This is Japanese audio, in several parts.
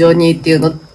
ジョニーっていうの。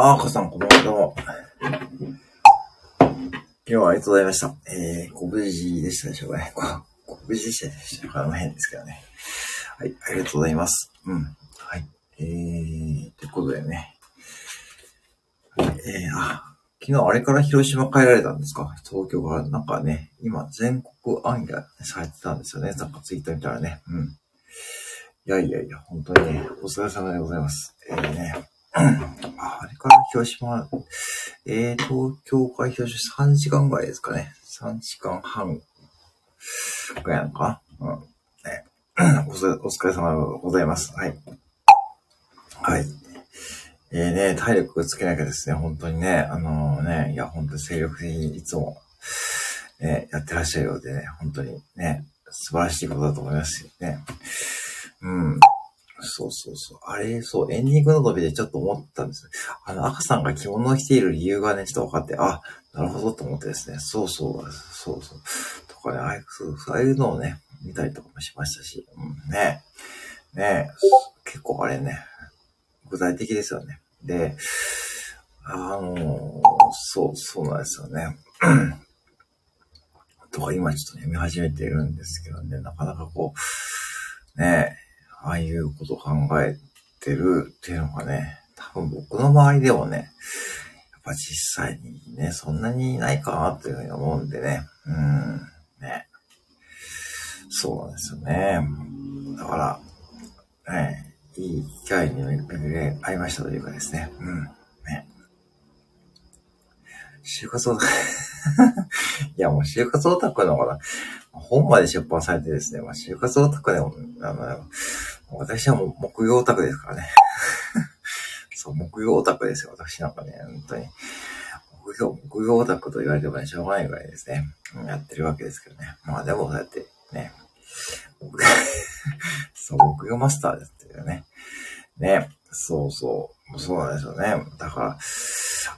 あーかさん、こんばんは、今日はありがとうございました。えー、ご無事でしたでしょうかね。ご無事でしたでしょうかあの変ですけどね。はい、ありがとうございます。うん。はい。えー、ということでね。えー、あ、昨日あれから広島帰られたんですか？東京からなんかね、今全国暗夜されてたんですよね。なんかツイッター見たらね。うん。いやいやいや、本当にね、お疲れ様でございます。えーね。あれから広島、えー、東京から広島3時間ぐらいですかね。3時間半ぐらいなのか。うん。ね、お疲れ様でございます。はい。はい。えー、ね、体力つけなきゃですね、本当にね、あのね、いや、本当に精力的にいつも、ね、やってらっしゃるようでね、本当にね、素晴らしいことだと思いますね。うん。そうそうそう。あれ、そう、エンディングの伸びでちょっと思ったんです。あの、赤さんが着物を着ている理由がね、ちょっと分かって、あ、なるほどと思ってですね。そうそう、そうそう。とかね、ああいう、そうそうああいうのをね、見たりとかもしましたし、うん、ね。ね結構あれね、具体的ですよね。で、あのそう、そうなんですよね。とか今ちょっとね、見始めているんですけどね、なかなかこう、ねああいうこと考えてるっていうのがね、多分僕の周りでもね、やっぱ実際にね、そんなにいないかなっていうふうに思うんでね。うん。ね。そうなんですよね。だから、ね、いい機会に巡り合いましたというかですね。うん。ね。就活オタクいや、もう就活オタクのかな。本まで出版されてですね、まあ、就活オタクでも、あの、私はもう木曜オタクですからね。そう、木曜オタクですよ、私なんかね、本当に。木曜、木曜オタクと言われてもね、しょうがないぐらいですね、やってるわけですけどね。まあでも、そうやってね、そう、木曜マスターですっていうね。ね、そうそう、そうなんですよね。だから、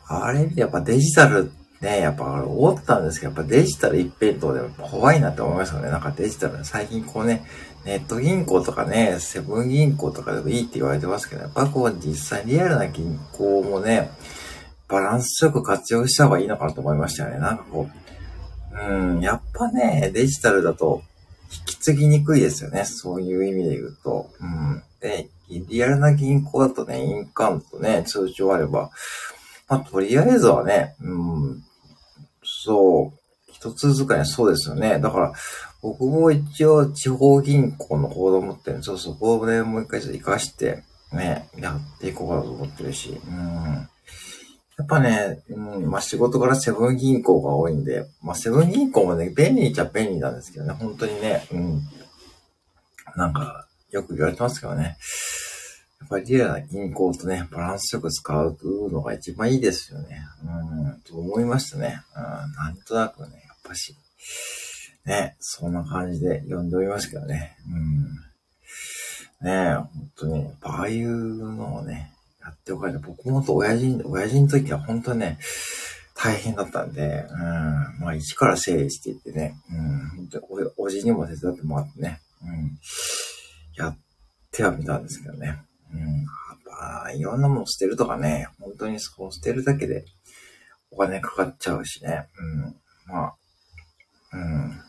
あれやっぱデジタルね、やっぱ思ったんですけど、やっぱデジタル一辺倒で怖いなって思いますよね。なんかデジタル、最近こうね、ネット銀行とかね、セブン銀行とかでもいいって言われてますけど、やっぱこう実際リアルな銀行もね、バランスよく活用した方がいいのかなと思いましたよね。なんかこう、うん、やっぱね、デジタルだと引き継ぎにくいですよね。そういう意味で言うと。うん。で、リアルな銀行だとね、印鑑とね、通帳あれば、まあ、とりあえずはね、うん、そう、一つずつかにそうですよね。だから、僕も一応地方銀行の口座持ってるんで、そうそこをね、もう一回ちょっと活かして、ね、やっていこうかなと思ってるし、うん。やっぱね、うん、まあ仕事からセブン銀行が多いんで、まあセブン銀行もね、便利っちゃ便利なんですけどね、本当にね、うん。なんか、よく言われてますけどね。やっぱりリアな銀行とね、バランスよく使うのが一番いいですよね。うん、と思いましたね。うん、なんとなくね、やっぱし、ね、そんな感じで読んでおりますけどね。うん。ね本当に、ああいうのをね、やっておかないと、僕もと親父、親父の時は本当にね、大変だったんで、うん、まあ一から整理していってね、うん、本当おおじにも手伝ってもらってね、うん、やってはみたんですけどね。うん。やっぱ、いろんなもの捨てるとかね、本当にそう捨てるだけでお金かかっちゃうしね。うん。まあ、うん。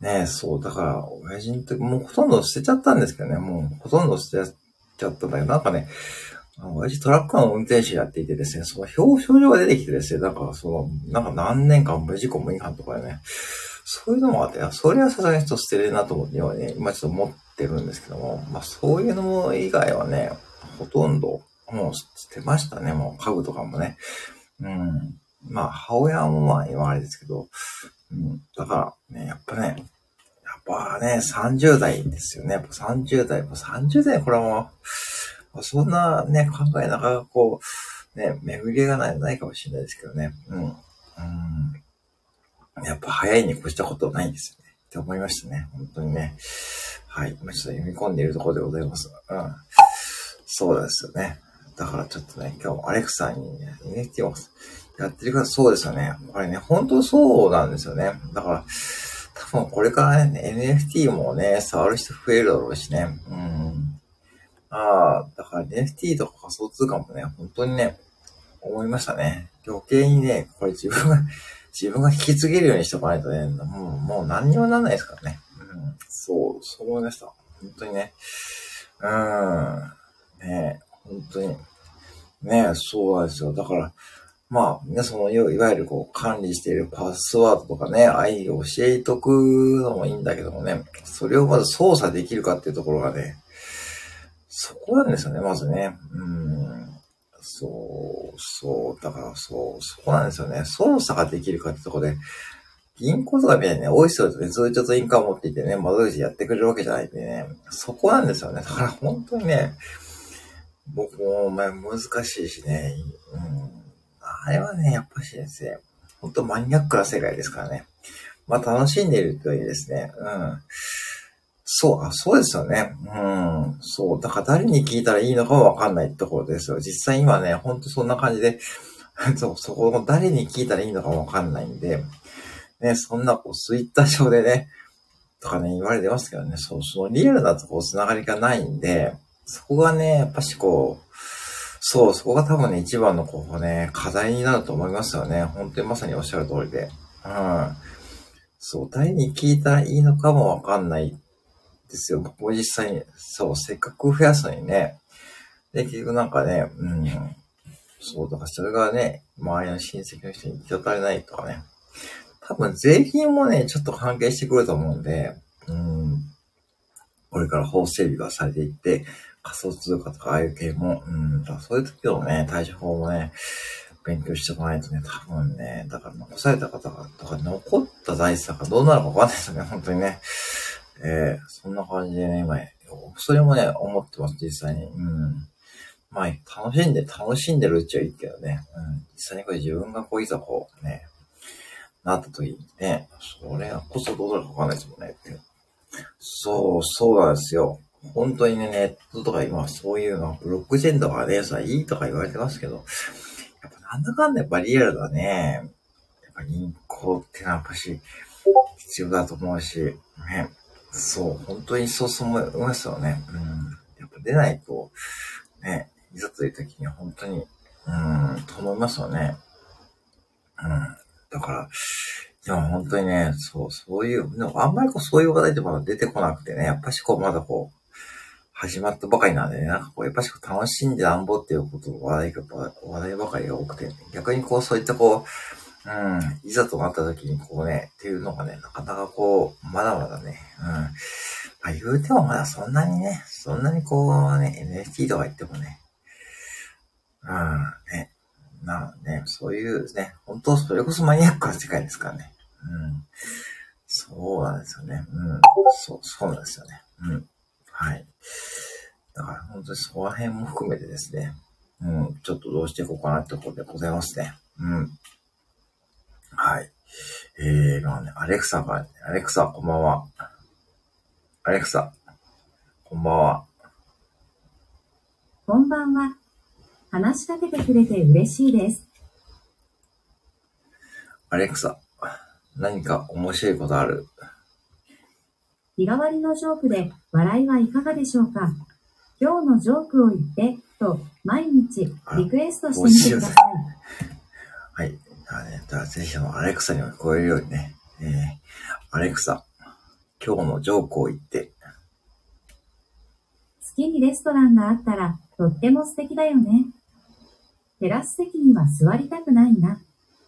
ねそう、だから、親父の時、もうほとんど捨てちゃったんですけどね、もうほとんど捨てちゃったんだけど、なんかね、親父トラックの運転手やっていてですね、その表彰状が出てきてですね、なんかその、なんか何年間無事故無違反とかね、そういうのもあって、それはさすがにちょっと捨てれるなと思って、今ね、今ちょっと持ってるんですけども、まあそういうの以外はね、ほとんどもう捨てましたね、もう家具とかもね。うん。まあ母親もまあ今あれですけど、うん。だからね、やっぱね、やっぱね、30代ですよね。やっぱ30代、も30代これはもう、そんなね、考えながらこう、ね、巡りがないないかもしれないですけどね。うん。うんやっぱ早いに越したことないんですよね。って思いましたね。本当にね。はい。今ちょっと読み込んでいるところでございます。うん。そうですよね。だからちょっとね、今日アレクサにね、NFT をやってる方、そうですよね。これね、本当そうなんですよね。だから、多分これからね、NFT もね、触る人増えるだろうしね。うん。ああ、だから NFT とか仮想通貨もね、本当にね、思いましたね。余計にね、これ自分が自分が引き継げるようにしとかないとね、もう、もう何にもならないですからね。うん、そう、そう思いました。本当にね。うん。ね本当に。ねそうなんですよ。だから、まあ、ね、その、いわゆるこう、管理しているパスワードとかね、愛を教えとくのもいいんだけどもね、それをまず操作できるかっていうところがね、そこなんですよね、まずね。うん。そう、そう、だからそう、そこなんですよね。操作ができるかってところで、銀行とかみたいにね、多い人だとね、ずっと印鑑を持っていてね、窓口やってくれるわけじゃないんでね、そこなんですよね。だから本当にね、僕も、まあ、難しいしね、うん。あれはね、やっぱし先生、本当マニアックな世界ですからね。まあ、楽しんでいるといいですね。うん。そう、あ、そうですよね。うん。そう。だから誰に聞いたらいいのかもわかんないところですよ。実際今ね、ほんとそんな感じで、そう、そこの誰に聞いたらいいのかわかんないんで、ね、そんなこう、ツイッター上でね、とかね、言われてますけどね、そう、そのリアルなとこう、つながりがないんで、そこがね、やっぱしこう、そう、そこが多分ね、一番のこうね、課題になると思いますよね。本当にまさにおっしゃる通りで。うん。そう、誰に聞いたらいいのかもわかんないですよ。僕も実際に、そう、せっかく増やすのにね。で、結局なんかね、うん。そう、だからそれがね、周りの親戚の人に行き渡れないとかね。多分税金もね、ちょっと関係してくると思うんで、うん、これから法整備がされていって、仮想通貨とかああいう系も、うん、だそういう時のね、対処法もね、勉強しておかないとね、多分ね、だから残された方が、とか残った財産がどうなるかわかんないですよね、本当にね。えー、そんな感じでね、今、それもね、思ってます、実際に。うん。まあ、楽しんで、楽しんでるうちはいいけどね。うん。実際にこれ自分がこういざこう、ね、なった時にね、それこそどうなるかわかんないですもんねって。そう、そうなんですよ。本当にね、ネットとか今そういうの、ブロックチェーンとかね、さ、いいとか言われてますけど、やっぱなんだかんだやっぱリアルだね。やっぱ銀行ってのはやっぱし、必要だと思うし、ね。そう、本当にそうそう思いますよね。うん。やっぱ出ないと、ね、いざという時に本当に、うん、と思いますよね。うん。だから、でも本当にね、そう、そういう、でもあんまりこうそういう話題ってまだ出てこなくてね、やっぱしこうまだこう、始まったばかりなんでね、なんかこう、やっぱしこう楽しんでなんぼっていうこと話題が、話題ばかりが多くて、ね、逆にこう、そういったこう、うん、いざとなった時にこうね、っていうのがね、なかなかこう、まだまだね、うん。まあ言うてもまだそんなにね、そんなにこうね、NFT とか言ってもね、うん、ね、なね、そういうね、本当それこそマニアックな世界ですからね。うん。そうなんですよね。うん。そう、そうなんですよね。うん。はい。だから本当にそこら辺も含めてですね、うん、ちょっとどうしていこうかなってころでございますね。うん。はい。えー、まあね、アレクサが、アレクサ、こんばんは。アレクサ、こんばんは。こんばんは。話しかけてくれて嬉しいです。アレクサ、何か面白いことある？日替わりのジョークで笑いはいかがでしょうか？今日のジョークを言ってと毎日リクエストしてみてください。はい。だね、だぜひアレクサにも聞こえるようにね、えー、アレクサ、今日のジョークを言って。月にレストランがあったらとっても素敵だよね。テラス席には座りたくないな。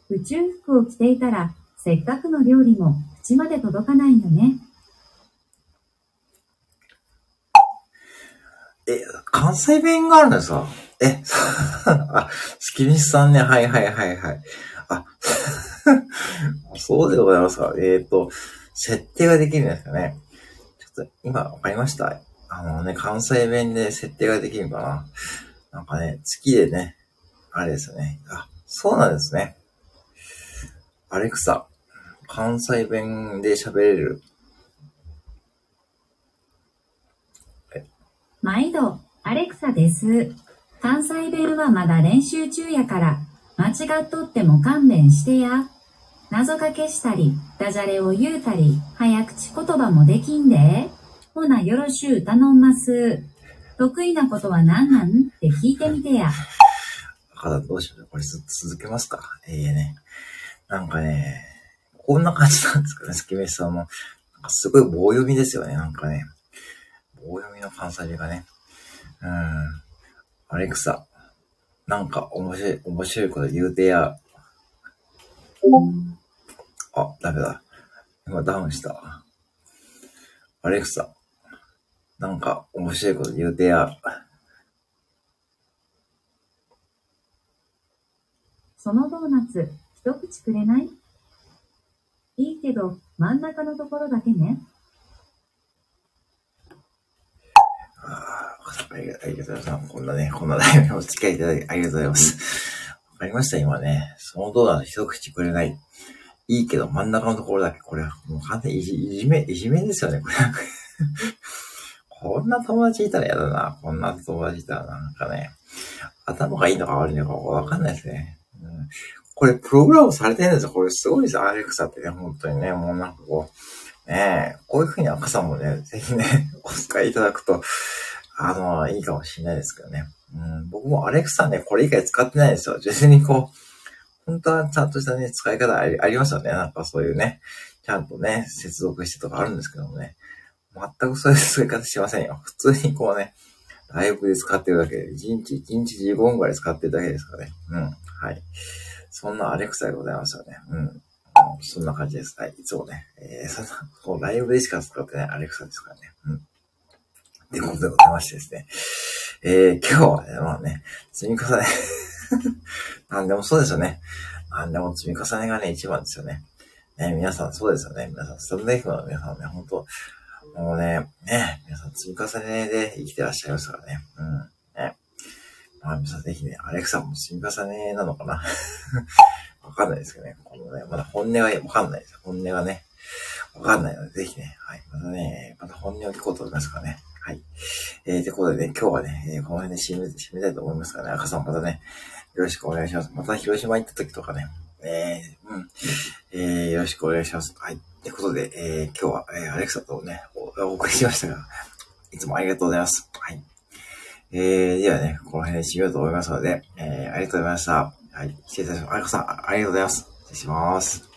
宇宙服を着ていたらせっかくの料理も口まで届かないんだね。え、関西弁があるのさ。え、あ、スキミスさんね。はいはいはいはい。あ、そうでございますか。えっ、ー、と、設定ができるんですかね。ちょっと、今、わかりました？あのね、関西弁で設定ができるかな？なんかね、月でね、あれですね。あ、そうなんですね。アレクサ、関西弁で喋れる？毎度、アレクサです。関西弁はまだ練習中やから、間違っとっても勘弁してや。謎かけしたり、ダジャレを言うたり、早口言葉もできんで。ほな、よろしゅう頼んます。得意なことは何なん？って聞いてみてや。赤田どうしよう。これ続けますかええ、ね。なんかね、こんな感じなんですかね、スキメスさんも。すごい棒読みですよね、なんかね。大読みの関西弁がね。うん。アレクサ、なんか面白い、面白いこと言うてや。あ、ダメだ。今ダウンした。アレクサ、なんか面白いこと言うてや。そのドーナツ、一口くれない？いいけど、真ん中のところだけね。ああ、ありがとうございます。こんなね、こんなライブにお付き合いいただきありがとうございます。わかりました、今ね。その動画の一口くれない。いいけど、真ん中のところだけ、これはもう完全にいじいじめ、いじめですよね、これ。こんな友達いたら嫌だな。こんな友達いたらなんかね、頭がいいのか悪いのかわかんないですね。これ、プログラムされてるんですよ。これすごいですよ、アレクサってね、本当にね、もうなんかこう、ねえ、こういうふうに赤さんもね、ぜひね、お使いいただくと、あの、いいかもしれないですけどね。うん、僕もアレクサね、これ以外使ってないですよ。別にこう、本当はちゃんとしたね、使い方ありありますよね。なんかそういうね、ちゃんとね、接続してとかあるんですけどもね。全くそういう使い方しませんよ。普通にこうね、ライブで使ってるだけで、1日1日15分くらい使ってるだけですかね。うん。はい。そんなアレクサでございますよね。うん。そんな感じです。はい。いつもね、えー、そんな、こうライブでしか使ってないアレクサですからね。うん。ってことでございましてですね。えー、今日はね、まあね、積み重ね なんでもそうですよね。なんでも積み重ねがね、一番ですよね。ね、皆さんそうですよね。皆さん、スタンド F の皆さんね、本当もうね、ね、皆さん積み重ねで生きてらっしゃいますからね。うん。ね。まあ、皆さんぜひね、アレクサも積み重ねなのかな わかんないですけどね。このね、まだ本音はわかんないです。本音はね、わかんないので、ぜひね、はい。またね、また本音を聞こうと思いますからね。はい。えー、ということでね、今日はね、えー、この辺で締め、締めたいと思いますからね、赤さんまたね、よろしくお願いします。また広島行った時とかね、えー、うん、えー、よろしくお願いします。はい。ということで、えー、今日は、えー、アレクサとねお、お送りしましたが、いつもありがとうございます。はい。えー、ではね、この辺で締めようと思いますので、えー、ありがとうございました。はい。失礼いたします。アレクサありがとうございます。失礼します。